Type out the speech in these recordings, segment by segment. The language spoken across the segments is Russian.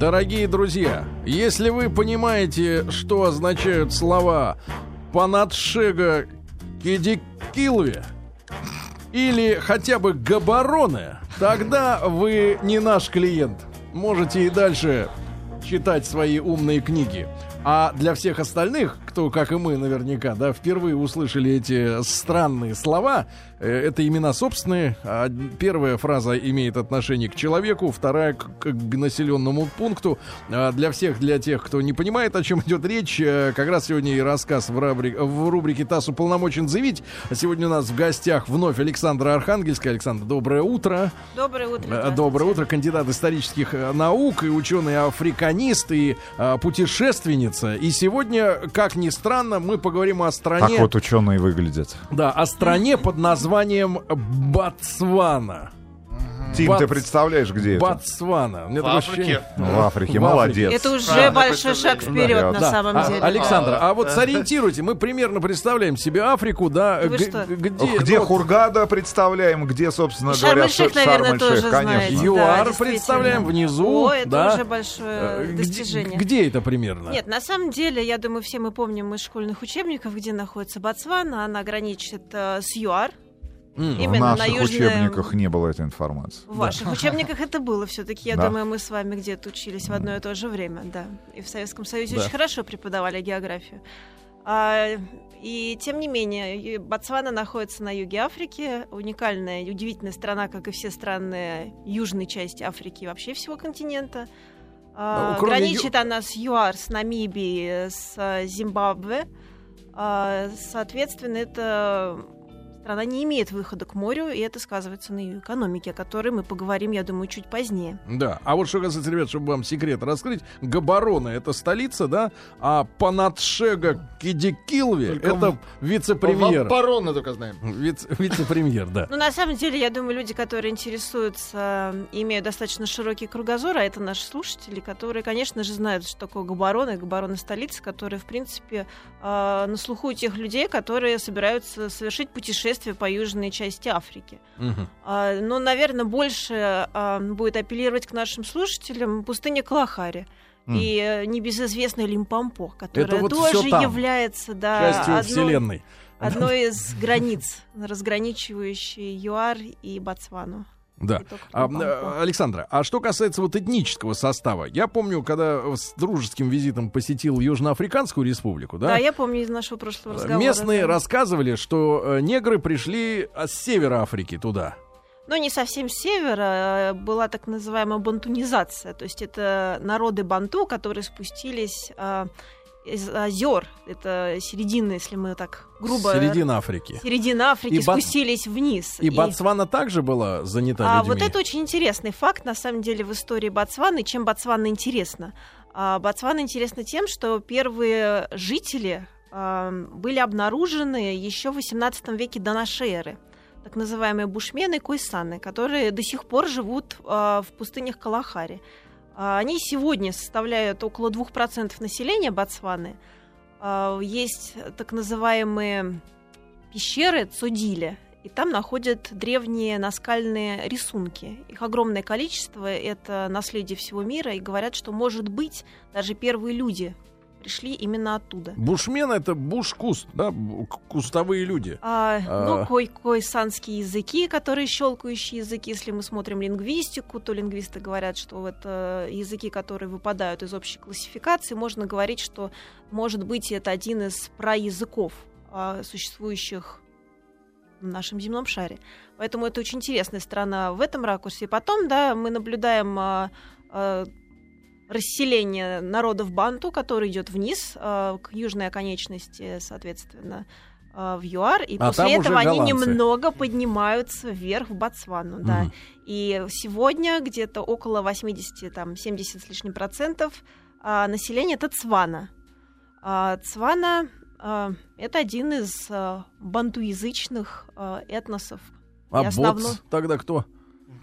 Дорогие друзья, если вы понимаете, что означают слова «панатшега кедикилве» или хотя бы «габароны», тогда вы не наш клиент. Можете и дальше читать свои умные книги. А для всех остальных, кто, как и мы наверняка, да, впервые услышали эти странные слова, э, это имена собственные. А первая фраза имеет отношение к человеку, вторая к, к населенному пункту. А для всех, для тех, кто не понимает, о чем идет речь, э, как раз сегодня и рассказ в, рубри, в рубрике «ТАСС уполномочен заявить». Сегодня у нас в гостях вновь Александра Архангельская. Александр, доброе утро. Доброе утро. Э, доброе утро. Кандидат исторических наук и ученый-африканист и а, путешественница. И сегодня, как ни странно, мы поговорим о стране... Так вот ученые выглядят. Да, о стране под названием Ботсвана. Тим, Бат... ты представляешь, где это? Ботсвана. В Африке. В Африке, молодец. Это уже Правда, большой шаг вперед, да. на да. самом а, деле. Александр, а вот сориентируйте, мы примерно представляем себе Африку, да? Вы что? Где, где ну, Хургада представляем, где, собственно говоря, Шарм-эль-Шейх, наверное, тоже конечно. знаете. ЮАР да, представляем внизу. О, это да? уже большое где, достижение. Где это примерно? Нет, на самом деле, я думаю, все мы помним из школьных учебников, где находится Ботсвана. Она граничит э, с ЮАР. Mm. Именно в наших на южное... учебниках не было этой информации. В ваших да. учебниках это было все-таки. Я да. думаю, мы с вами где-то учились в одно и то же время, да. И в Советском Союзе да. очень хорошо преподавали географию. А, и тем не менее, Ботсвана находится на юге Африки, уникальная удивительная страна, как и все страны южной части Африки и вообще всего континента. А, ну, граничит ю... она с ЮАР, с Намибией, с а, Зимбабве. А, соответственно, это Страна не имеет выхода к морю, и это сказывается на ее экономике, о которой мы поговорим, я думаю, чуть позднее. Да, а вот что касается, ребят, чтобы вам секрет раскрыть, Габарона — это столица, да, а Панатшега Кидикилви — это вице-премьер. Парона только знаем. Вице- вице-премьер, да. Ну, на самом деле, я думаю, люди, которые интересуются, имеют достаточно широкий кругозор, а это наши слушатели, которые, конечно же, знают, что такое Габарона, и Габарона столица, которая, в принципе, а, на слуху у тех людей, которые собираются совершить путешествие путешествие по южной части Африки. Угу. А, но, наверное, больше а, будет апеллировать к нашим слушателям пустыня Калахари. И э, небезызвестный Лимпампо, которая вот тоже является да, частью одной, вселенной. одной из границ, разграничивающей ЮАР и Ботсвану. Да. А, э, Александра, а что касается вот этнического состава, я помню, когда с дружеским визитом посетил Южноафриканскую республику, да? Да, я помню из нашего прошлого разговора. Местные да. рассказывали, что э, негры пришли с севера Африки туда. Но не совсем с севера, была так называемая бантунизация, то есть это народы банту, которые спустились из озер, это середина, если мы так грубо... Середина Африки. Середина Африки и спустились Бат... вниз. И, и Ботсвана также была занята а, людьми? Вот это очень интересный факт, на самом деле, в истории Ботсваны. Чем Ботсвана интересна? А, Ботсвана интересна тем, что первые жители а, были обнаружены еще в XVIII веке до нашей эры так называемые бушмены койсаны, которые до сих пор живут а, в пустынях Калахари. А, они сегодня составляют около 2% населения Ботсваны. А, есть так называемые пещеры Цодили, и там находят древние наскальные рисунки. Их огромное количество, это наследие всего мира, и говорят, что, может быть, даже первые люди пришли именно оттуда. Бушмен это буш-куст, да, кустовые люди. А, а... Ну, кой-койсанские языки, которые щелкающие языки. Если мы смотрим лингвистику, то лингвисты говорят, что это языки, которые выпадают из общей классификации. Можно говорить, что, может быть, это один из праязыков, а, существующих в нашем земном шаре. Поэтому это очень интересная страна в этом ракурсе. И потом, да, мы наблюдаем а, расселение народов Банту, который идет вниз э, к южной оконечности, соответственно, э, в ЮАР, и а после этого они немного поднимаются вверх в Ботсвану, mm. да. И сегодня где-то около 80, там, 70 с лишним процентов э, населения это Цвана. А Цвана э, это один из бантуязычных этносов. А. Ботс тогда кто?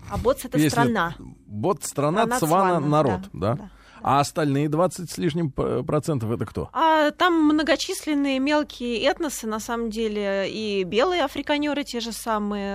А Ботс это Если... страна. Бот страна, страна Цвана, Цвана народ, да? да? да. А остальные 20 с лишним процентов это кто? А там многочисленные мелкие этносы, на самом деле, и белые африканеры те же самые,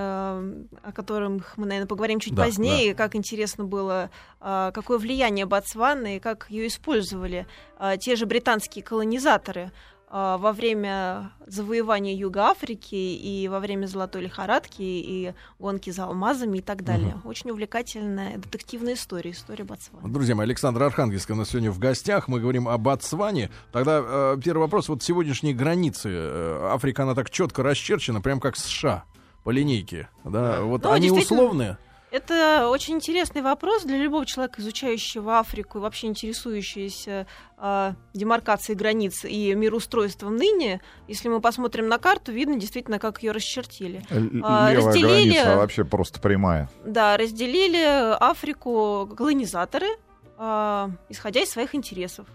о которых мы, наверное, поговорим чуть да, позднее, да. как интересно было, а, какое влияние Ботсваны и как ее использовали а, те же британские колонизаторы. А, во время завоевания Юга Африки и во время золотой лихорадки и гонки за алмазами и так далее. Угу. Очень увлекательная детективная история, история Ботсваны. Друзья мои, Александр Архангельский у нас сегодня в гостях. Мы говорим о Ботсване. Тогда э, первый вопрос. Вот сегодняшние границы. Э, Африка, она так четко расчерчена, прям как США по линейке. Да? Вот ну, они условные. Это очень интересный вопрос для любого человека, изучающего Африку и вообще интересующегося э, демаркацией границ и мироустройством ныне. Если мы посмотрим на карту, видно действительно, как ее расчертили. А, левая разделили, граница вообще просто прямая. Да, разделили Африку колонизаторы, э, исходя из своих интересов.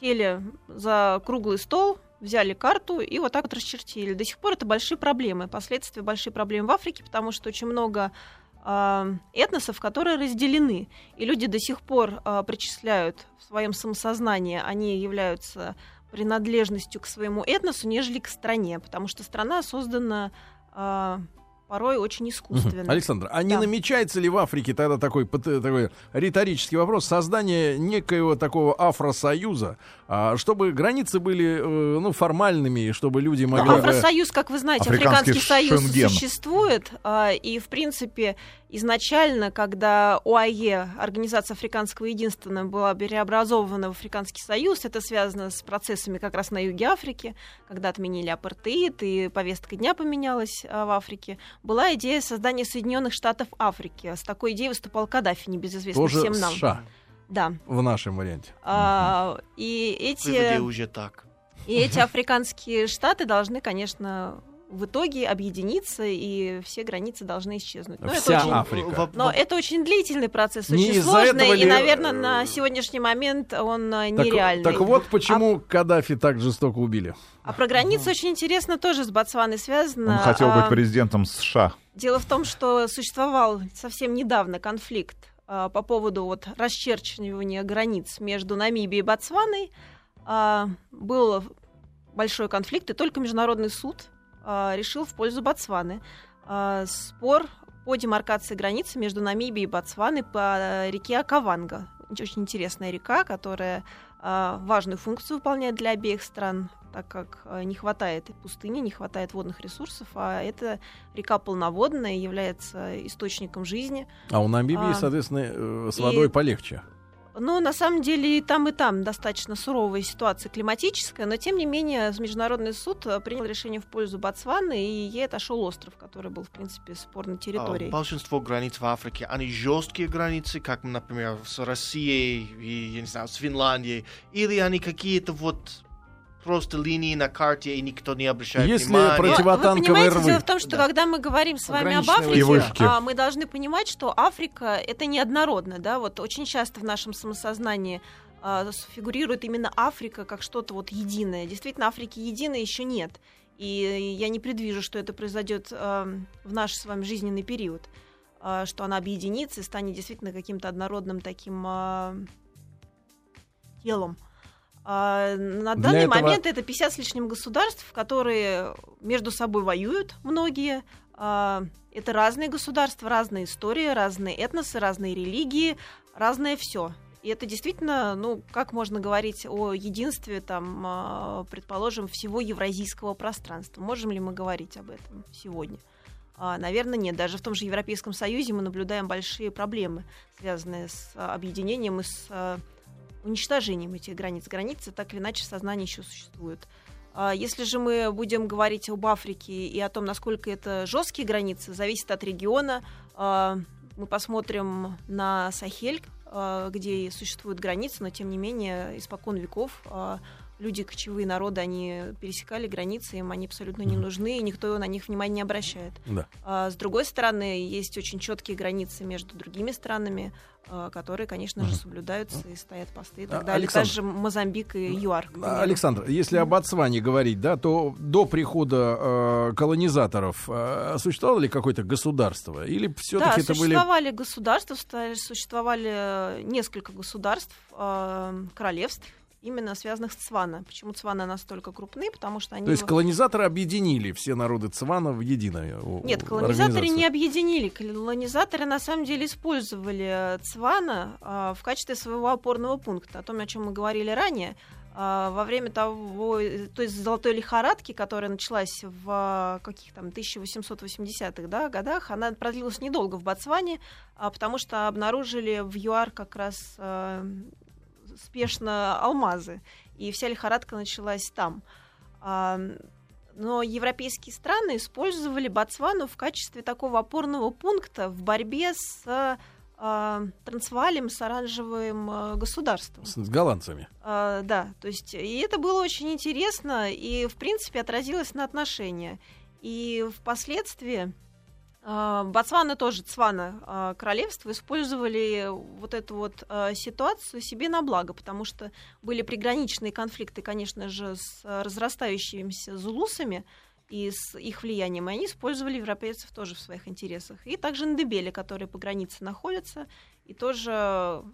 Сели за круглый стол, взяли карту и вот так вот расчертили. До сих пор это большие проблемы, последствия большие проблемы в Африке, потому что очень много этносов, которые разделены. И люди до сих пор э, причисляют в своем самосознании, они являются принадлежностью к своему этносу, нежели к стране, потому что страна создана э, порой очень искусственно. Александр, а не намечается ли в Африке тогда такой, такой риторический вопрос создание некоего такого афросоюза, а, чтобы границы были э, ну, формальными, чтобы люди могли... Афросоюз, как вы знаете, Африканский, Африканский союз Шенген. существует, а, и, в принципе, изначально, когда ОАЕ, Организация Африканского Единства, была переобразована в Африканский Союз, это связано с процессами как раз на юге Африки, когда отменили апартеид и повестка дня поменялась а, в Африке, была идея создания Соединенных Штатов Африки. С такой идеей выступал Каддафи, небезызвестный Тоже всем нам. США. Да. В нашем варианте. А, и эти... уже так. И эти африканские штаты должны, конечно, в итоге объединиться, и все границы должны исчезнуть. Но Вся это очень, Африка. Но это очень длительный процесс, не очень сложный, ли... и, наверное, на сегодняшний момент он э, так, нереальный. Так вот почему а... Каддафи так жестоко убили. А про границу угу. очень интересно тоже с Ботсваной связано. Он хотел а... быть президентом США. Дело в том, что существовал совсем недавно конфликт а, по поводу вот расчерчивания границ между Намибией и Ботсваной. А, был большой конфликт, и только Международный суд а, решил в пользу Ботсваны. А, спор по демаркации границы между Намибией и Ботсваной по реке Акаванга. Очень интересная река, которая а, важную функцию выполняет для обеих стран, так как не хватает пустыни, не хватает водных ресурсов, а эта река полноводная, является источником жизни. А у Намибии, а, соответственно, э, с водой и... полегче. Ну, на самом деле и там, и там достаточно суровая ситуация климатическая, но тем не менее Международный суд э, принял решение в пользу Ботсваны, и ей отошел остров, который был, в принципе, спорной территорией. А, большинство границ в Африке, они жесткие границы, как, например, с Россией и, я не знаю, с Финляндией, или они какие-то вот просто линии на карте, и никто не обращает Если внимания. противотанковые Вы понимаете, рвы. дело в том, что да. когда мы говорим с вами об Африке, а, мы должны понимать, что Африка — это неоднородно. Да? Вот очень часто в нашем самосознании а, фигурирует именно Африка как что-то вот единое. Действительно, Африки единой еще нет. И я не предвижу, что это произойдет а, в наш с вами жизненный период. А, что она объединится и станет действительно каким-то однородным таким а, телом. А, на Для данный этого... момент это 50 с лишним государств, которые между собой воюют многие. А, это разные государства, разные истории, разные этносы, разные религии, разное все. И это действительно, ну, как можно говорить о единстве, там, а, предположим, всего евразийского пространства? Можем ли мы говорить об этом сегодня? Наверное, нет. Даже в том же Европейском Союзе мы наблюдаем большие проблемы, связанные с объединением и с уничтожением этих границ. Границы так или иначе в сознании еще существуют. А если же мы будем говорить об Африке и о том, насколько это жесткие границы, зависит от региона. А, мы посмотрим на Сахель, а, где существуют границы, но тем не менее испокон веков люди, кочевые народы, они пересекали границы, им они абсолютно не нужны, и никто на них внимания не обращает. Да. А, с другой стороны, есть очень четкие границы между другими странами, а, которые, конечно же, соблюдаются и стоят посты и так А, далее. Александр. Даже Мозамбик и ЮАР. Александр, если об Ботсване говорить, да, то до прихода э, колонизаторов э, существовало ли какое-то государство? Или все-таки да, это были... существовали государства, существовали э, несколько государств, э, королевств, именно связанных с Цвана. Почему Цвана настолько крупны? Потому что они... То есть колонизаторы объединили все народы Цвана в единую Нет, колонизаторы не объединили. Колонизаторы на самом деле использовали Цвана а, в качестве своего опорного пункта. О том, о чем мы говорили ранее. А, во время того, э, то есть золотой лихорадки, которая началась в а, каких там 1880-х да, годах, она продлилась недолго в Ботсване, а, потому что обнаружили в ЮАР как раз а, спешно алмазы, и вся лихорадка началась там. А, но европейские страны использовали Ботсвану в качестве такого опорного пункта в борьбе с а, Трансваалем, с оранжевым а, государством. С, с голландцами. А, да, то есть и это было очень интересно и, в принципе, отразилось на отношения. И впоследствии а, Ботсвана тоже, Цвана, а, королевство, использовали вот эту вот а, ситуацию себе на благо, потому что были приграничные конфликты, конечно же, с а, разрастающимися зулусами и с их влиянием, и они использовали европейцев тоже в своих интересах. И также Ндебели, которые по границе находятся, и тоже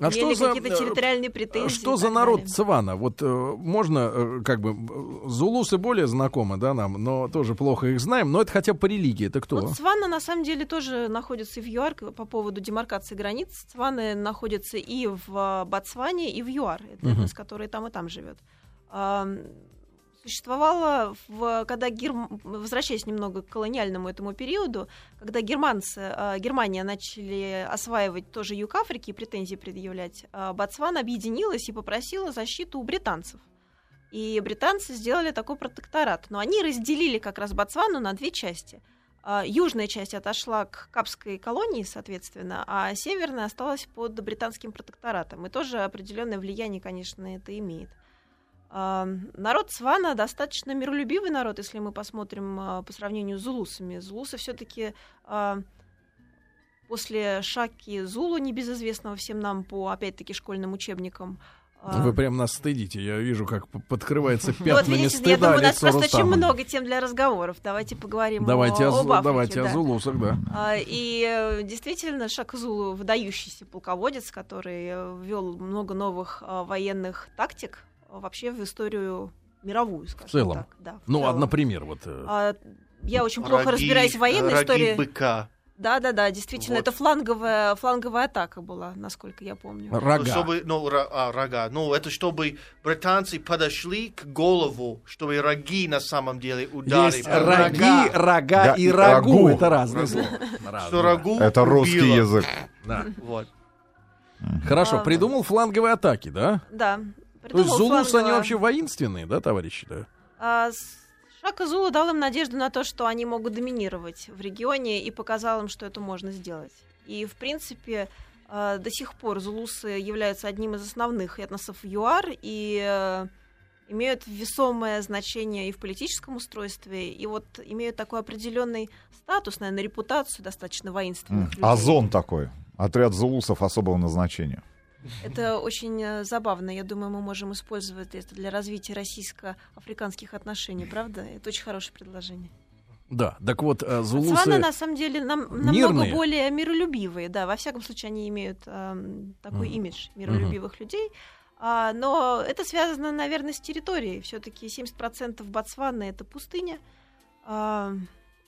А что за, э, территориальные претензии. Что за народ. Цвана? Вот э, можно, э, как бы, зулусы более знакомы, да, нам, но тоже плохо их знаем, но это хотя бы по религии, это кто? Ну, Цвана на самом деле тоже находится и в ЮАР по поводу демаркации границ. Цваны находятся и в Ботсване, и в ЮАР, это Мгм. этнос, который там и там живет. Существовало, в, когда Герм... возвращаясь немного к колониальному этому периоду, когда германцы, а, Германия начали осваивать тоже юг Африки и претензии предъявлять, а, Ботсвана объединилась и попросила защиту у британцев. И британцы сделали такой протекторат. Но они разделили как раз Ботсвану на две части. А, Южная часть отошла к Капской колонии, соответственно, а северная осталась под британским протекторатом. И тоже определенное влияние, конечно, это имеет. А, Народ Цвана достаточно миролюбивый народ, если мы посмотрим а, по сравнению с зулусами. Зулусы все-таки после Шаки Зулу, небезызвестного всем нам по, опять-таки, школьным учебникам, а, Вы прям нас стыдите. Я вижу, как подкрывается ну, вот пятнами видите, я стыда думаю, у нас просто очень Рустама. много тем для разговоров. Давайте поговорим Давайте, о, о, об Африке, давайте да. о зулусах, да. А, И действительно, Шакзулу выдающийся полководец, который э, ввел много новых а, военных тактик а, вообще в историю мировую, скажем целом. так. Да, в Ну, а, целом. например, вот... э, А, Я очень плохо Роги- разбираюсь в военной роги истории. быка. Да, да, да, действительно, Вот. это фланговая, фланговая атака была, насколько я помню. Рога. Ну, чтобы, ну, ра- а, рога. Ну, это чтобы британцы подошли к голову, чтобы роги на самом деле ударили. Есть А роги, рога, рога Да, и рагу. рагу. Это разные слова. Что Разные. рагу Это русский язык. Да. Вот. Хорошо, А, придумал фланговые атаки, да? Да. То есть зулусы, они вообще воинственные, да, товарищи? Да? А, Шака Зулу дал им надежду на то, что они могут доминировать в регионе и показал им, что это можно сделать. И, в принципе, а, до сих пор зулусы являются одним из основных этносов ЮАР и э, имеют весомое значение и в политическом устройстве, и вот имеют такой определенный статус, наверное, репутацию достаточно воинственных людей. Озон такой. Отряд зулусов особого назначения. Это очень э, забавно. Я думаю, мы можем использовать это для развития российско-африканских отношений, правда? Это очень хорошее предложение. Да, так вот, э, зулусы... на самом деле, нам, намного мирные. более миролюбивые. Да, во всяком случае, они имеют эм, такой Мгм. имидж миролюбивых людей. А, но это связано, наверное, с территорией. Все-таки 70% Ботсваны это пустыня. А,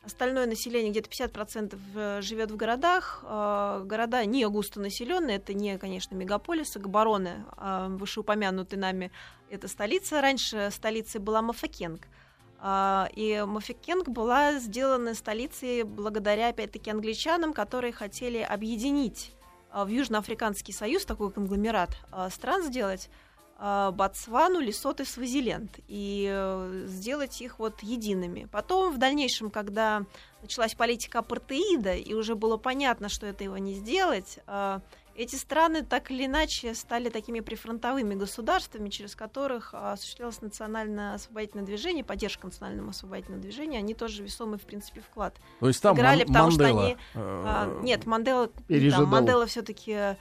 остальное население, где-то 50% э, живет в городах. А, города не густонаселенные, это не, конечно, мегаполисы. Габароны, а, вышеупомянутые нами, это столица. Раньше столицей была Мафакенг. А, И Мафикенг была сделана столицей благодаря, опять-таки, англичанам, которые хотели объединить а, в Южноафриканский союз, такой конгломерат стран сделать, э, Ботсвану, Лесот и Свазиленд и э, сделать их вот едиными. Потом в дальнейшем, когда началась политика апартеида и уже было понятно, что это его не сделать, э, эти страны так или иначе стали такими прифронтовыми государствами, через которых осуществлялось национальное освободительное движение, поддержка национального освободительного движения, они тоже весомый, в принципе, вклад. То есть там Играли, Ман- потому что Мандела, они... э, А, нет, Мандела, Пережидал. да, Мандела все-таки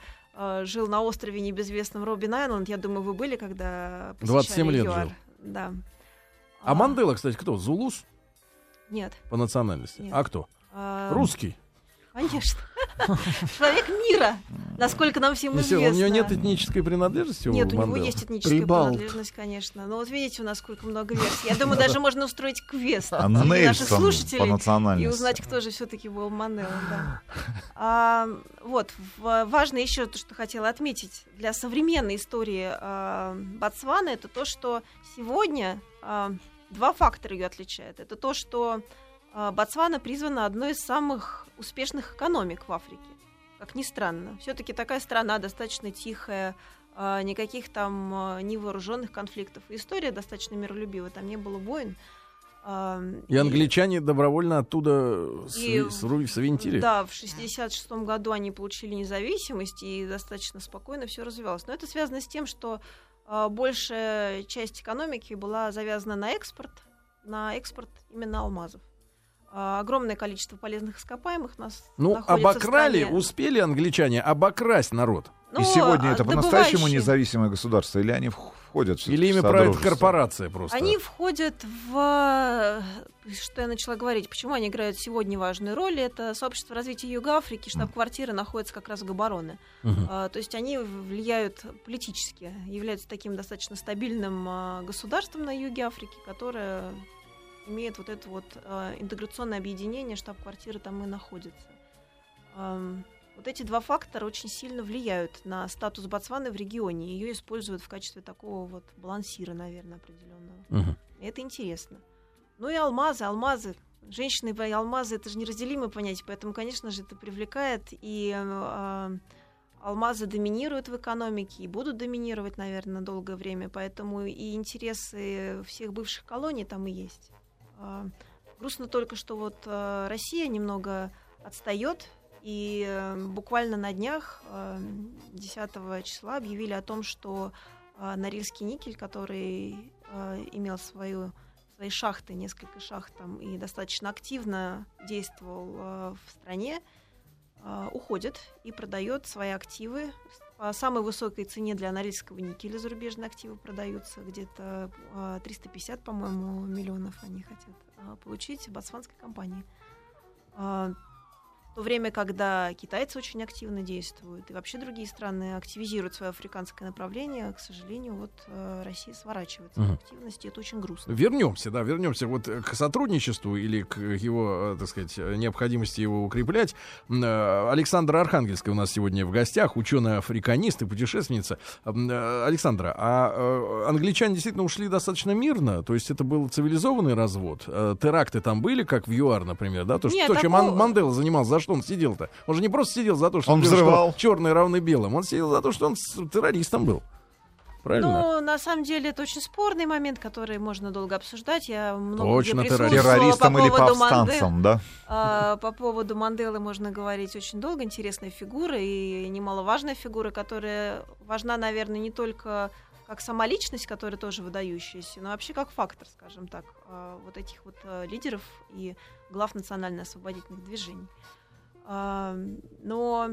жил на острове небезвестном Робин Айленд. Я думаю, вы были, когда 27 посещали лет ЮАР. жил. Да. А Мандела, кстати, кто? Зулус Нет. по национальности? Нет. А кто? а, Русский. Конечно. Человек мира, насколько нам всем Ну, известно. У него нет этнической принадлежности Нет, у у него есть этническая принадлежность, конечно. Но вот видите, у нас сколько много версий. Я думаю, даже можно устроить квест А наших Нельсон по слушателей и узнать, кто же все-таки был Манелло. Да. А, вот, важно еще то, что хотела отметить для современной истории а, Ботсваны, это то, что сегодня два фактора ее отличают. Это то, что Ботсвана призвана одной из самых успешных экономик в Африке. Как ни странно. Все-таки такая страна достаточно тихая, а, никаких там а, невооруженных конфликтов. И История достаточно миролюбивая, там не было войн. А, И англичане добровольно оттуда И- свинтили. Да, в 66 году они получили независимость, и достаточно спокойно все развивалось. Но это связано с тем, что а, большая часть экономики была завязана на экспорт, на экспорт именно алмазов. А, огромное количество полезных ископаемых нас Ну, обокрали, успели англичане обокрасть народ. Ну, И сегодня а, это по-настоящему добывающие- независимое государство? Или они вх- входят Или ими правит корпорация просто. Они входят в... Что я начала говорить? Почему они играют сегодня важную роль? Это сообщество развития Юга Африки, штаб-квартира находится как раз в Габароне. Мгм. А, То есть они влияют политически, являются таким достаточно стабильным а, государством на юге Африки, которое имеет вот это вот а, интеграционное объединение, штаб-квартира там и находится. Вот эти два фактора очень сильно влияют на статус Ботсваны в регионе. Ее используют в качестве такого вот балансира, наверное, определенного. И это интересно. Ну и алмазы, алмазы. Женщины и алмазы это же неразделимые понятия, поэтому, конечно же, это привлекает. И э, алмазы доминируют в экономике и будут доминировать, наверное, долгое время. Поэтому и интересы всех бывших колоний там и есть. А, грустно только, что вот э, Россия немного отстает. И э, буквально на днях, э, 10 числа, объявили о том, что э, Норильский никель, который э, имел свою, свои шахты, несколько шахт там, и достаточно активно действовал э, в стране, э, уходит и продает свои активы по самой высокой цене для норильского никеля зарубежные активы продаются где-то э, 350, по-моему, миллионов они хотят э, получить в ботсванской компании. В то время, когда китайцы очень активно действуют, и вообще другие страны активизируют свое африканское направление, к сожалению, вот э, Россия сворачивает свою Мгм. активность, и это очень грустно. Вернемся, да, вернемся вот к сотрудничеству или к его, э, так сказать, необходимости его укреплять. Э, Александра Архангельская у нас сегодня в гостях, ученая-африканист и путешественница. Э, Александра, а англичане действительно ушли достаточно мирно? То есть это был цивилизованный развод? Теракты там были, как в ЮАР, например, да? То, что, Нет, то чем Мандела занимался, за что он сидел-то? Он же не просто сидел за то, что Он взрывал. черный равный белым, он сидел за то, что он с- террористом был. Правильно? Ну, на самом деле, это очень спорный момент, который можно долго обсуждать. Я много Точно, где террорист. присутствовала Террористам по или поводу Манделы. повстанцам, да? А, По поводу Манделы можно говорить очень долго. Интересная фигура и немаловажная фигура, которая важна, наверное, не только как сама личность, которая тоже выдающаяся, но вообще как фактор, скажем так, а, вот этих вот а, лидеров и глав национально-освободительных движений. Но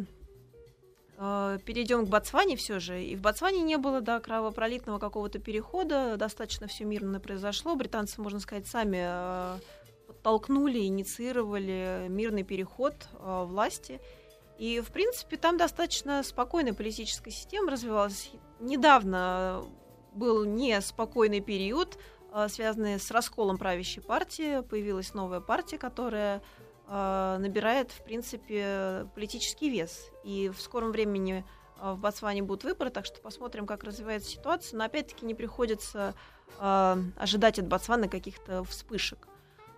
а, перейдем к Ботсване все же. И в Ботсване не было да, кровопролитного какого-то перехода, достаточно все мирно произошло. Британцы, можно сказать, сами а, подтолкнули, инициировали мирный переход а, власти. И, в принципе, там достаточно спокойная политическая система развивалась. Недавно был неспокойный период, связанный с расколом правящей партии. Появилась новая партия, которая набирает, в принципе, политический вес. И в скором времени а, в Ботсване будут выборы, так что посмотрим, как развивается ситуация. Но опять-таки не приходится а, ожидать от Ботсваны каких-то вспышек.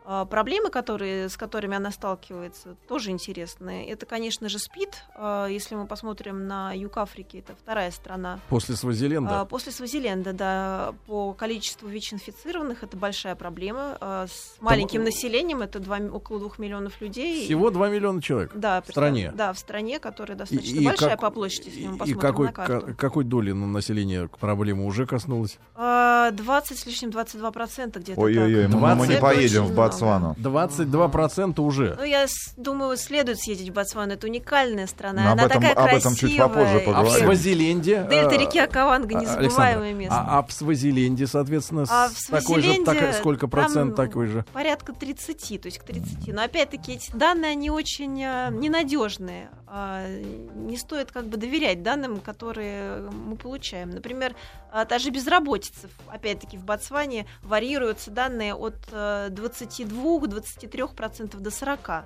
А, проблемы, которые, с которыми она сталкивается, тоже интересные. Это, конечно же, СПИД. А, если мы посмотрим на юг Африки, это вторая страна. После Свазиленда? А, после Свазиленда, да. По количеству ВИЧ-инфицированных это большая проблема. С маленьким Там... населением, это 2, около двух миллионов людей. Всего 2 миллиона человек да, в стране? Да, в стране, которая достаточно и, большая как, по площади, если мы посмотрим и какой, на карту. какой доли населения проблема уже коснулась? 20 с лишним, 22 процента где-то. Ой-ой-ой, мы не поедем в Ботсвану. 22% уже. Ну, я думаю, следует съездить в Ботсвану. Это уникальная страна. Но Она об этом, такая об этом чуть попозже поговорим. А в Свазиленде? Дельта реки Акаванга, незабываемое место. А, а в Свазиленде, соответственно, а в такой же, так, сколько процент такой же? Порядка 30, то есть к 30. Но опять-таки эти данные, они очень э, ненадежные. А, не стоит как бы доверять данным, которые мы получаем. Например, та же безработица, опять-таки в Ботсване варьируются данные от 22-23% э, до 40%.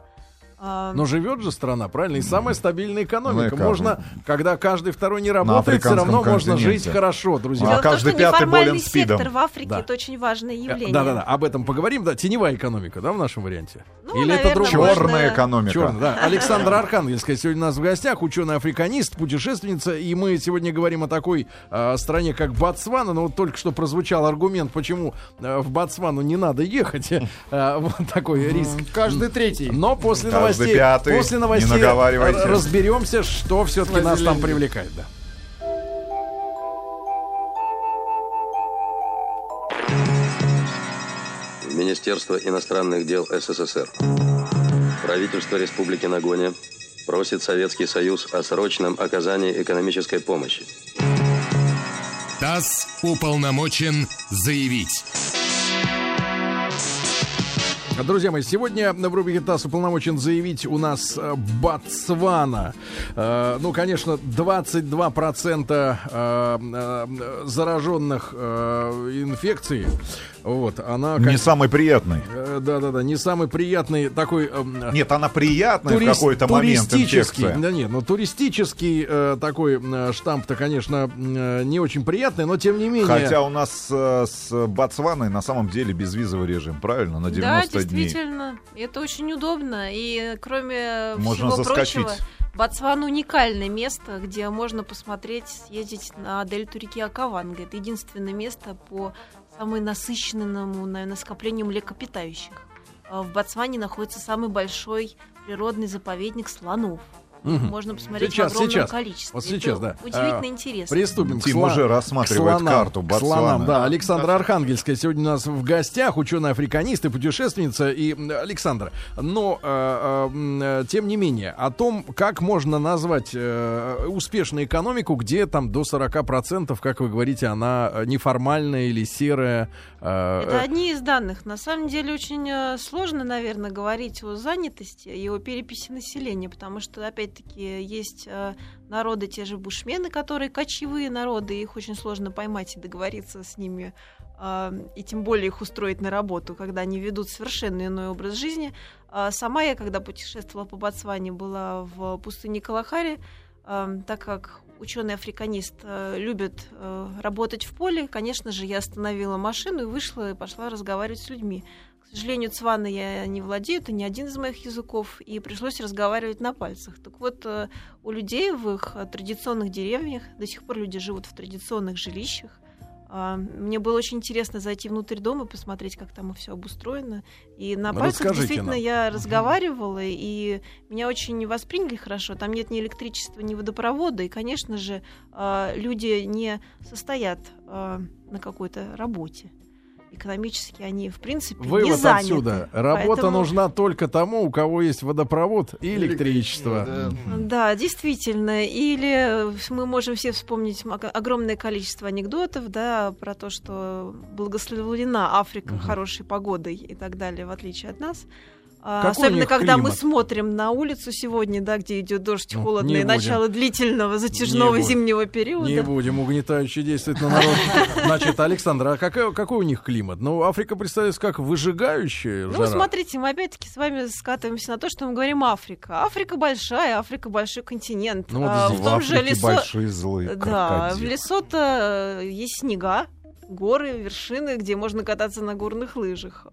Но живет же страна, правильно? И самая стабильная экономика. Ну, можно, когда каждый второй не работает, все равно можно жить хорошо, друзья. А каждый пятый болен спидом. сектор в Африке да. это очень важное э, явление. Да, да, да. Об этом поговорим. Да, теневая экономика, да, в нашем варианте. Ну, Или наверное, это другое? Черная экономика. Черная, да. Александр Архангельская сегодня у нас в гостях, ученый-африканист, путешественница, и мы сегодня говорим о такой э, стране, как Ботсвана. Но вот только что прозвучал аргумент, почему э, в Ботсвану не надо ехать. Э, вот такой риск. Каждый третий. Но после новостей новостей, пятый, после новостей разберемся, что все-таки нас там привлекает. Да. Министерство иностранных дел СССР. Правительство Республики Нагоня просит Советский Союз о срочном оказании экономической помощи. ТАСС уполномочен заявить. Друзья мои, сегодня в рубрике ТАСС уполномочен заявить у нас э, Ботсвана. Э, ну, конечно, 22% э, зараженных инфекцией вот, она... Как... Не самый приятный. Да-да-да, не самый приятный такой... Э, нет, она приятная турист, в какой-то момент инфекция. Да нет, но туристический э, такой э, штамп-то, конечно, э, не очень приятный, но тем не менее... Хотя у нас э, с Ботсваной на самом деле безвизовый режим, правильно? На 90 да, действительно. Дней. Это очень удобно. И кроме Можно всего заскочить. прочего... Ботсван уникальное место, где можно посмотреть, съездить на дельту реки Акаванга. Это единственное место по самое насыщенному, наверное, скоплению млекопитающих. А в Ботсване находится самый большой природный заповедник слонов. Угу. Можно посмотреть сейчас, в огромном сейчас. количестве. Вот сейчас, Это да. Удивительно а, интересно. Приступим Тим к слон... уже рассматривает к слонам, карту Ботсвана. Слонам, да. Александра Архангельская сегодня у нас в гостях, ученая-африканист и путешественница. И, Александр, но, э, э, тем не менее, о том, как можно назвать э, успешную экономику, где там до 40%, как вы говорите, она неформальная или серая. Э, Это одни из данных. На самом деле очень э, сложно, наверное, говорить о занятости и о переписи населения, потому что, опять опять-таки, есть э, народы, те же бушмены, которые кочевые народы, их очень сложно поймать и договориться с ними, э, и тем более их устроить на работу, когда они ведут совершенно иной образ жизни. Э, сама я, когда путешествовала по Ботсване, была в пустыне Калахари, так как ученый-африканист любит работать в поле, конечно же, я остановила машину и вышла и пошла разговаривать с людьми. К сожалению, цвана я не владею, это не один из моих языков, и пришлось разговаривать на пальцах. Так вот, э, у людей в их э, традиционных деревнях, до сих пор люди живут в традиционных жилищах, а, мне было очень интересно зайти внутрь дома, посмотреть, как там все обустроено. И на ну, пальцах действительно нам. я разговаривала, и меня очень восприняли хорошо. Там нет ни электричества, ни водопровода, и, конечно же, а, люди не состоят на какой-то работе экономически они, в принципе, Вывод не заняты. отсюда. Работа Поэтому... нужна только тому, у кого есть водопровод и электричество. Да. да, действительно. Или мы можем все вспомнить огромное количество анекдотов, да, про то, что благословлена Африка угу. хорошей погодой и так далее, в отличие от нас. А, Какой Особенно, когда климат? мы смотрим на улицу сегодня, да, где идет дождь ну, холодный, начало длительного затяжного не зимнего периода. Не будем угнетающе действовать на народ. Значит, Александр, а какой, какой у них климат? Ну, Африка представляется как выжигающая Ну, смотрите, мы опять-таки с вами скатываемся на то, что мы говорим Африка. Африка большая, Африка большой континент. Ну, вот а, в том же Лесо... большие злые Да, в Лесото э, есть снега, горы, вершины, где можно кататься на горных лыжах.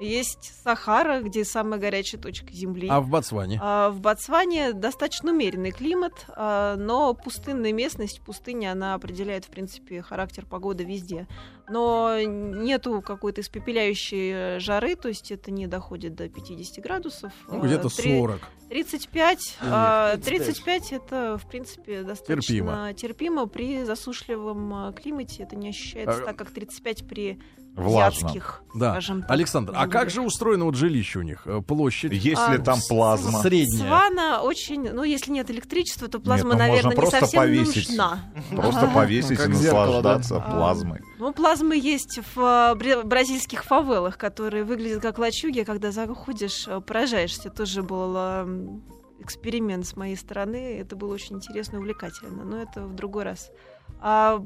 Есть Сахара, где самая горячая точка Земли. А в Ботсване? А В Ботсване достаточно умеренный климат, а, но пустынная местность, пустыня, она определяет, в принципе, характер погоды везде. Но нету какой-то испепеляющей э, жары, то есть это не доходит до 50 градусов. Ну, где-то А, три- 40. 35, а, 35 это, в принципе, достаточно Терпимо. терпимо. При засушливом а, климате. Это не ощущается А, так, как 35 при Влажно. азиатских, Да. скажем так, Александр, а как же устроено вот жилище у них? Э, Площадь? Есть А, ли там плазма? Средняя. Свана очень, ну, если нет электричества, то плазма, ну, можно наверное, не совсем повесить. нужна. Просто повесить Ну, и наслаждаться А, плазмой. Ну, плазмы есть в бре- бразильских фавелах, которые выглядят как лачуги, а когда заходишь, а, поражаешься. Тоже был а, м, эксперимент с моей стороны. Это было очень интересно и увлекательно, но это в другой раз. А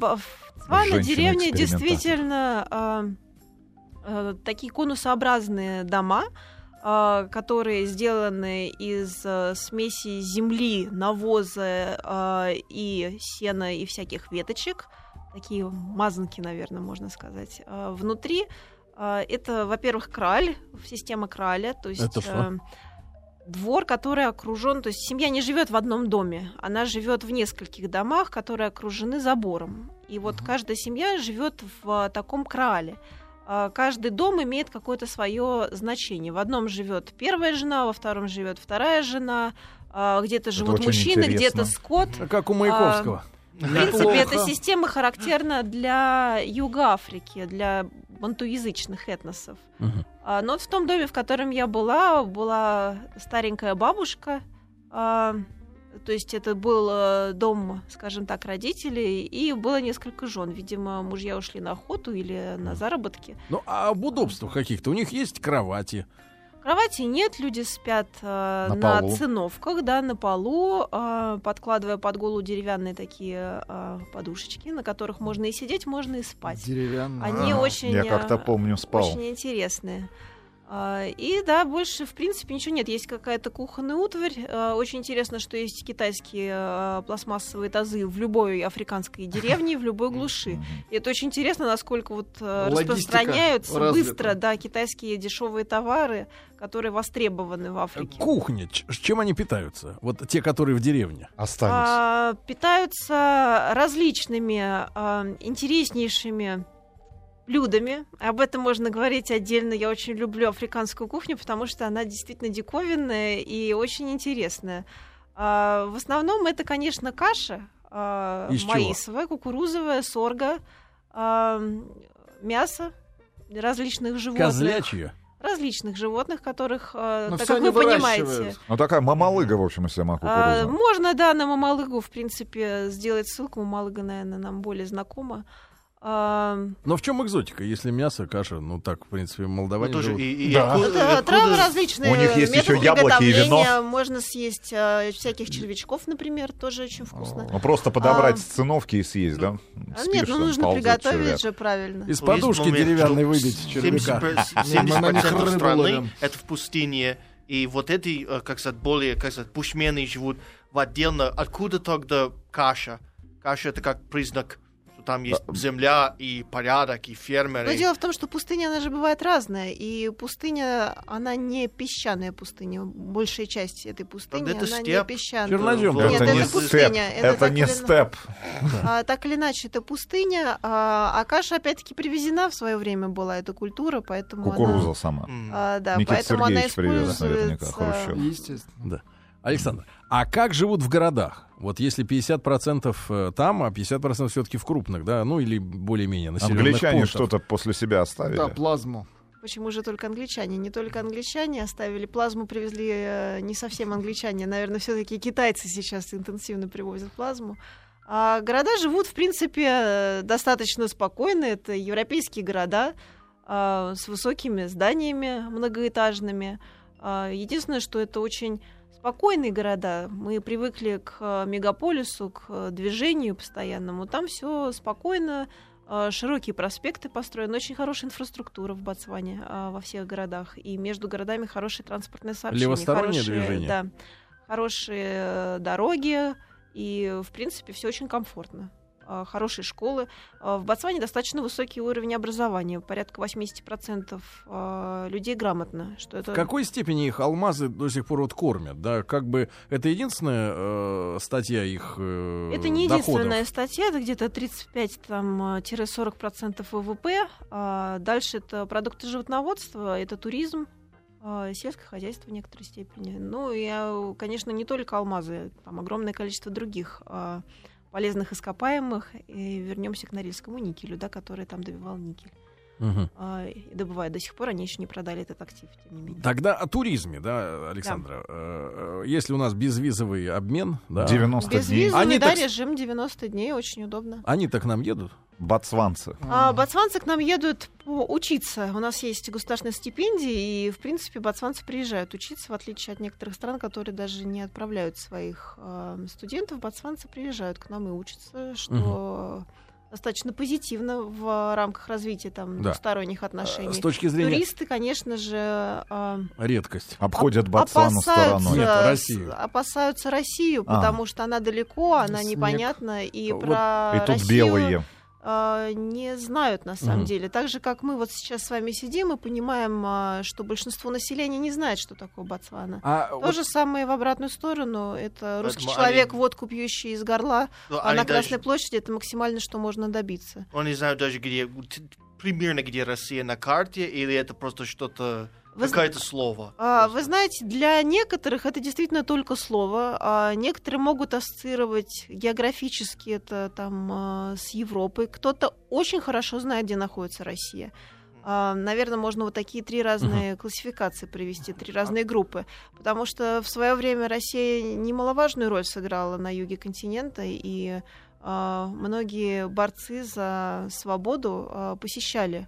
Цвана деревня экспериментатор. действительно а, а, такие конусообразные дома, а, которые сделаны из а, смеси земли, навоза а, и сена и всяких веточек. Такие мазанки, наверное, можно сказать. А, Внутри а, это, во-первых, краль, система краля, то есть Это что? Двор, который окружен, то есть семья не живет в одном доме, она живет в нескольких домах, которые окружены забором. И вот каждая семья живет в а, таком крале. А, Каждый дом имеет какое-то свое значение. В одном живет первая жена, во втором живет вторая жена, а, где-то живут мужчины, где-то скот. Как у Маяковского. В принципе, эта система характерна для Юга Африки, для бантуязычных этносов. Мгм. А, Но в том доме, в котором я была, была старенькая бабушка. а, То есть это был э, дом, скажем так, родителей, и было несколько жен. Видимо, мужья ушли на охоту или на заработки. Ну, а об удобствах каких-то? У них есть кровати. Кровати нет, люди спят э, На на, полу. циновках, да, на полу, э, подкладывая под голову деревянные такие э, подушечки, на которых можно и сидеть, можно и спать. Деревянный. Они А, очень, Я как-то э, помню, спал. Очень интересные. А, И да, больше, в принципе, ничего нет. Есть какая-то кухонная утварь. А, Очень интересно, что есть китайские а, пластмассовые тазы в любой африканской деревне, в любой глуши. И это очень интересно, насколько вот Логистика распространяются развита. быстро, да, китайские дешевые товары, которые востребованы в Африке. Кухня. Чем они питаются? Вот те, которые в деревне. Остались. А, питаются различными а, интереснейшими блюдами. Об этом можно говорить отдельно. Я очень люблю африканскую кухню, потому что она действительно диковинная и очень интересная. А, в основном это, конечно, каша а, Из чего? маисовая, кукурузовая, сорга, а, мясо различных животных. Козлячье. Различных животных, которых, а, Но так всё как вы понимаете. Ну, такая мамалыга, в общем, если могу а, можно, да, на Мамалыгу, в принципе, сделать ссылку. Мамалыга, наверное, нам более знакома. А, Но в чем экзотика? Если мясо, каша, ну так, в принципе, Ну, молдаване тоже живут. и- и Да. откуда- это откуда- травы различные. У них есть еще яблоки и приготовления. Можно съесть а, всяких червячков, например, тоже очень вкусно. Ну, просто подобрать А, циновки и съесть, да? А Спишь, Нет, ну нужно приготовить червяк. же правильно. Из Есть подушки момент, деревянной что выбить червяка. 70% Мы на них 70% рыбу страны это в пустыне. И вот эти, э, как сказать, более, как сказать, бушмены живут в отдельно. Откуда тогда каша? Каша это как признак, что там есть земля и порядок, и фермеры. Но дело в том, что пустыня, она же бывает разная. И пустыня, она не песчаная пустыня. Большая часть этой пустыни, это она не степ. песчаная. Чернозем. Нет, это это не пустыня, степ, это это не или- степ. А, так или иначе, это пустыня, а, а каша опять-таки привезена в свое время была эта культура, поэтому Кукуруза она, сама. А, да, Никита поэтому она Сергеевич привез наверняка, используется. Хрущев. Естественно. Александр, а как живут в городах? Вот если 50% э, там, а 50% все-таки в крупных, да, ну или более-менее населенных Англичане пунктах. что-то после себя оставили. Да, плазму. Почему же только англичане? Не только англичане оставили плазму, привезли э, не совсем англичане. Наверное, все-таки китайцы сейчас интенсивно привозят плазму. А города живут, в принципе, э, достаточно спокойно. Это европейские города а, с высокими зданиями многоэтажными. А, Единственное, что это очень спокойные города. Мы привыкли к э, мегаполису, к э, движению постоянному. Там все спокойно, э, широкие проспекты построены, очень хорошая инфраструктура в Ботсване э, во всех городах. И между городами хорошие транспортные сообщения. Левостороннее хорошие, движение. Да, хорошие дороги. И, в принципе, все очень комфортно. А, хорошие школы. А, В Ботсване достаточно высокий уровень образования. Порядка 80% а, людей грамотно. Что это В какой степени их алмазы до сих пор вот кормят? Да, как бы это единственная э, статья их э, Это не доходов? единственная статья, это где-то 35-40% ВВП. А Дальше это продукты животноводства, это туризм, сельское хозяйство в некоторой степени. Ну и, а, конечно, не только алмазы, там огромное количество других полезных ископаемых. И вернемся к Норильскому никелю, да, который там добивал никель. А, и добывают до сих пор, они еще не продали этот актив, тем не менее. Тогда о туризме, да, Александра. Э, э, Если у нас безвизовый обмен, да, 90 дней. Безвизовый, Они да, так режим 90 дней, очень удобно. они-то к нам едут. Ботсванцы. А, ботсванцы к нам едут учиться. У нас есть государственные стипендии, и, в принципе, ботсванцы приезжают учиться, в отличие от некоторых стран, которые даже не отправляют своих а, студентов. Ботсванцы приезжают к нам и учатся, что достаточно позитивно в рамках развития там, Да. двусторонних Э, отношений. С точки зрения Туристы, конечно же, а, редкость. Обходят Ботсвану опасаются, стороной. Нет, Россию. опасаются Россию, А. потому что она далеко, она Снег. непонятна, и Вот. про И тут Россию белые. А, не знают на самом Мгм. деле. Так же, как мы вот сейчас с вами сидим и понимаем, а, что большинство населения не знает, что такое Ботсвана. А То вот же самое в обратную сторону. Это русский Поэтому человек, они- водку пьющий из горла, Ну, а на даже- Красной площади это максимально, что можно добиться. Он не знает даже, где, примерно где Россия на карте, или это просто что-то, Вы зна- какое-то слово. А. Вы знаете, для некоторых это действительно только слово. А некоторые могут ассоциировать географически это там а, с Европой. Кто-то очень хорошо знает, где находится Россия. А, Наверное, можно вот такие три разные классификации привести, три разные группы. Потому что в свое время Россия немаловажную роль сыграла на юге континента, и а, многие борцы за свободу а, посещали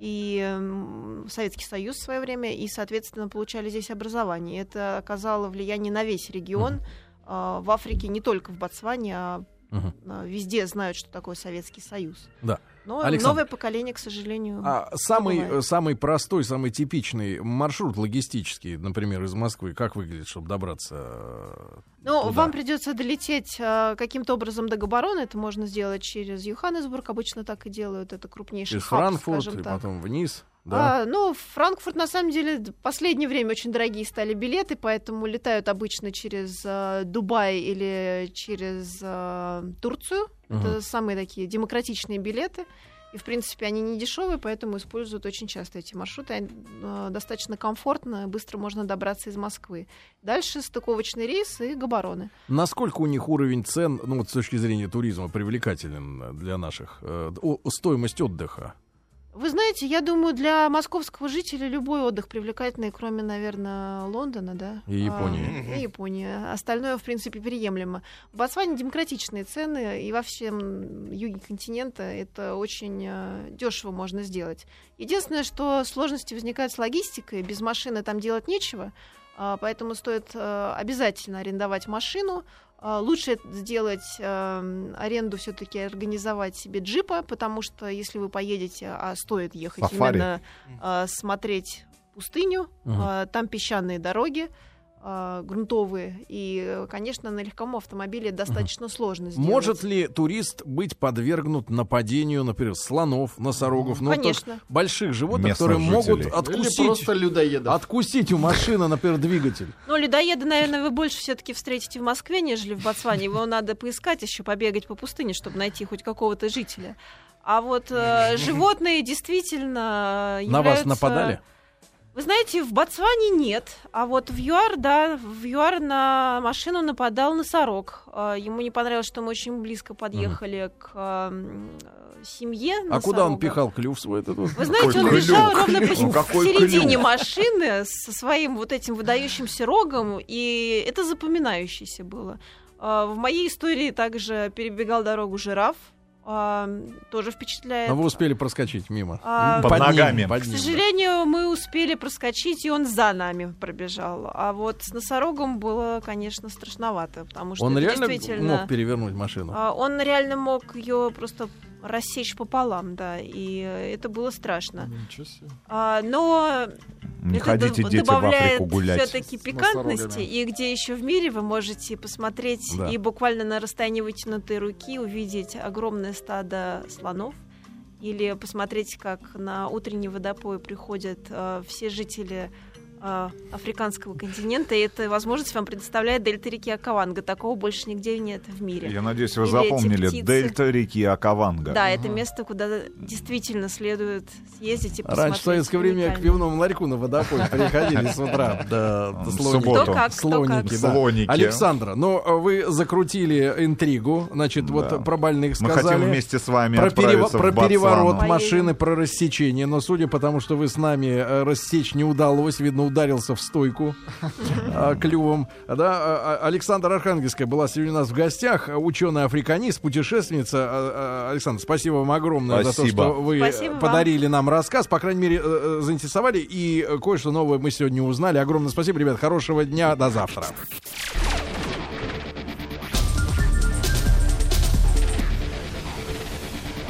и Советский Союз в свое время, и, соответственно, получали здесь образование. Это оказало влияние на весь регион. А, В Африке, не только в Ботсване, а а, везде знают, что такое Советский Союз. Да. Но Александр, новое поколение, к сожалению, А самый, бывает. э, самый простой, самый типичный маршрут логистический, например, из Москвы, как выглядит, чтобы добраться? э, Ну, туда? вам придется долететь а, каким-то образом до Габарона. Это можно сделать через Йоханнесбург. Обычно так и делают. Это крупнейший Из хаб, Франкфурт и так. потом вниз. Да. А, ну, Франкфурт, на самом деле, в последнее время очень дорогие стали билеты, поэтому летают обычно через а, Дубай или через а, Турцию. Мгм. Это самые такие демократичные билеты. И, в принципе, они не дешевые, поэтому используют очень часто эти маршруты. Они, а, достаточно комфортно, быстро можно добраться из Москвы. Дальше стыковочный рейс и Габароны. Насколько у них уровень цен, ну вот с точки зрения туризма, привлекателен для наших? э, о- стоимость отдыха? Вы знаете, я думаю, для московского жителя любой отдых привлекательный, кроме, наверное, Лондона, да? И Японии. А, и Японии. Остальное, в принципе, приемлемо. В Ботсване демократичные цены, и во всем юге континента это очень дешево можно сделать. Единственное, что сложности возникают с логистикой, без машины там делать нечего, а, поэтому стоит а, обязательно арендовать машину. А, Лучше сделать э, аренду все-таки организовать себе джипа, потому что если вы поедете, а стоит ехать Сафари. именно э, смотреть пустыню, Мгм. э, там песчаные дороги э, грунтовые, и, конечно, на легком автомобиле достаточно сложно сделать. Может ли турист быть подвергнут нападению, например, слонов, носорогов, ну, Конечно. вот больших животных, Местных которые могут жителей. Или откусить, просто людоедов. откусить у машины, например, двигатель? Ну, людоеда, наверное, вы больше все-таки встретите в Москве, нежели в Ботсване. Его надо поискать еще, побегать по пустыне, чтобы найти хоть какого-то жителя. А вот э, животные действительно На вас являются- нападали? Вы знаете, в Ботсване нет, а вот в ЮАР, да, в ЮАР на машину нападал носорог. А, Ему не понравилось, что мы очень близко подъехали к ам, э, семье А куда он пихал клюв свой этот? Вы знаете, он Какой лежал клюв? ровно Ну, какой посередине клюв? машины со своим вот этим выдающимся рогом, и это запоминающееся было. А, В моей истории также перебегал дорогу жираф, а, тоже впечатляет. Но вы успели проскочить мимо. А, Под ним, ногами. под К ним, да. сожалению, мы успели проскочить, и он за нами пробежал. А вот с носорогом было, конечно, страшновато, потому что Он реально действительно... мог перевернуть машину? а, Он реально мог ее просто рассечь пополам, да, и э, это было страшно. Ничего себе. А, но Не это ходите, дети, в добавляет Африку гулять. все-таки пикантности, и где еще в мире вы можете посмотреть Да. и буквально на расстоянии вытянутой руки увидеть огромное стадо слонов, или посмотреть, как на утренний водопой приходят э, все жители э, африканского континента, и эта возможность вам предоставляет дельта реки Акаванга. Такого больше нигде нет в мире. Я надеюсь, вы Или запомнили дельта реки Акаванга. Да, это место, куда действительно следует съездить и посмотреть. Раньше в советское время к пивному ларьку на водопой приходили с утра. В слоники. субботу. Слоники. Александра, ну э, вы закрутили интригу, значит, вот про больных Мы сказали. хотим вместе с вами про, про переворот машины, про рассечение. Но судя по тому, что вы с нами э, рассечь не удалось, видно, ударился в стойку а, клювом. Да, а, а, Александра Архангельская была сегодня у нас в гостях, ученый-африканист, путешественница. Александр, спасибо вам огромное за то, Спасибо. что вы Спасибо вам. подарили нам рассказ. По крайней мере, э, э, заинтересовали. И кое-что новое мы сегодня узнали. Огромное спасибо, ребят. Хорошего дня. До завтра.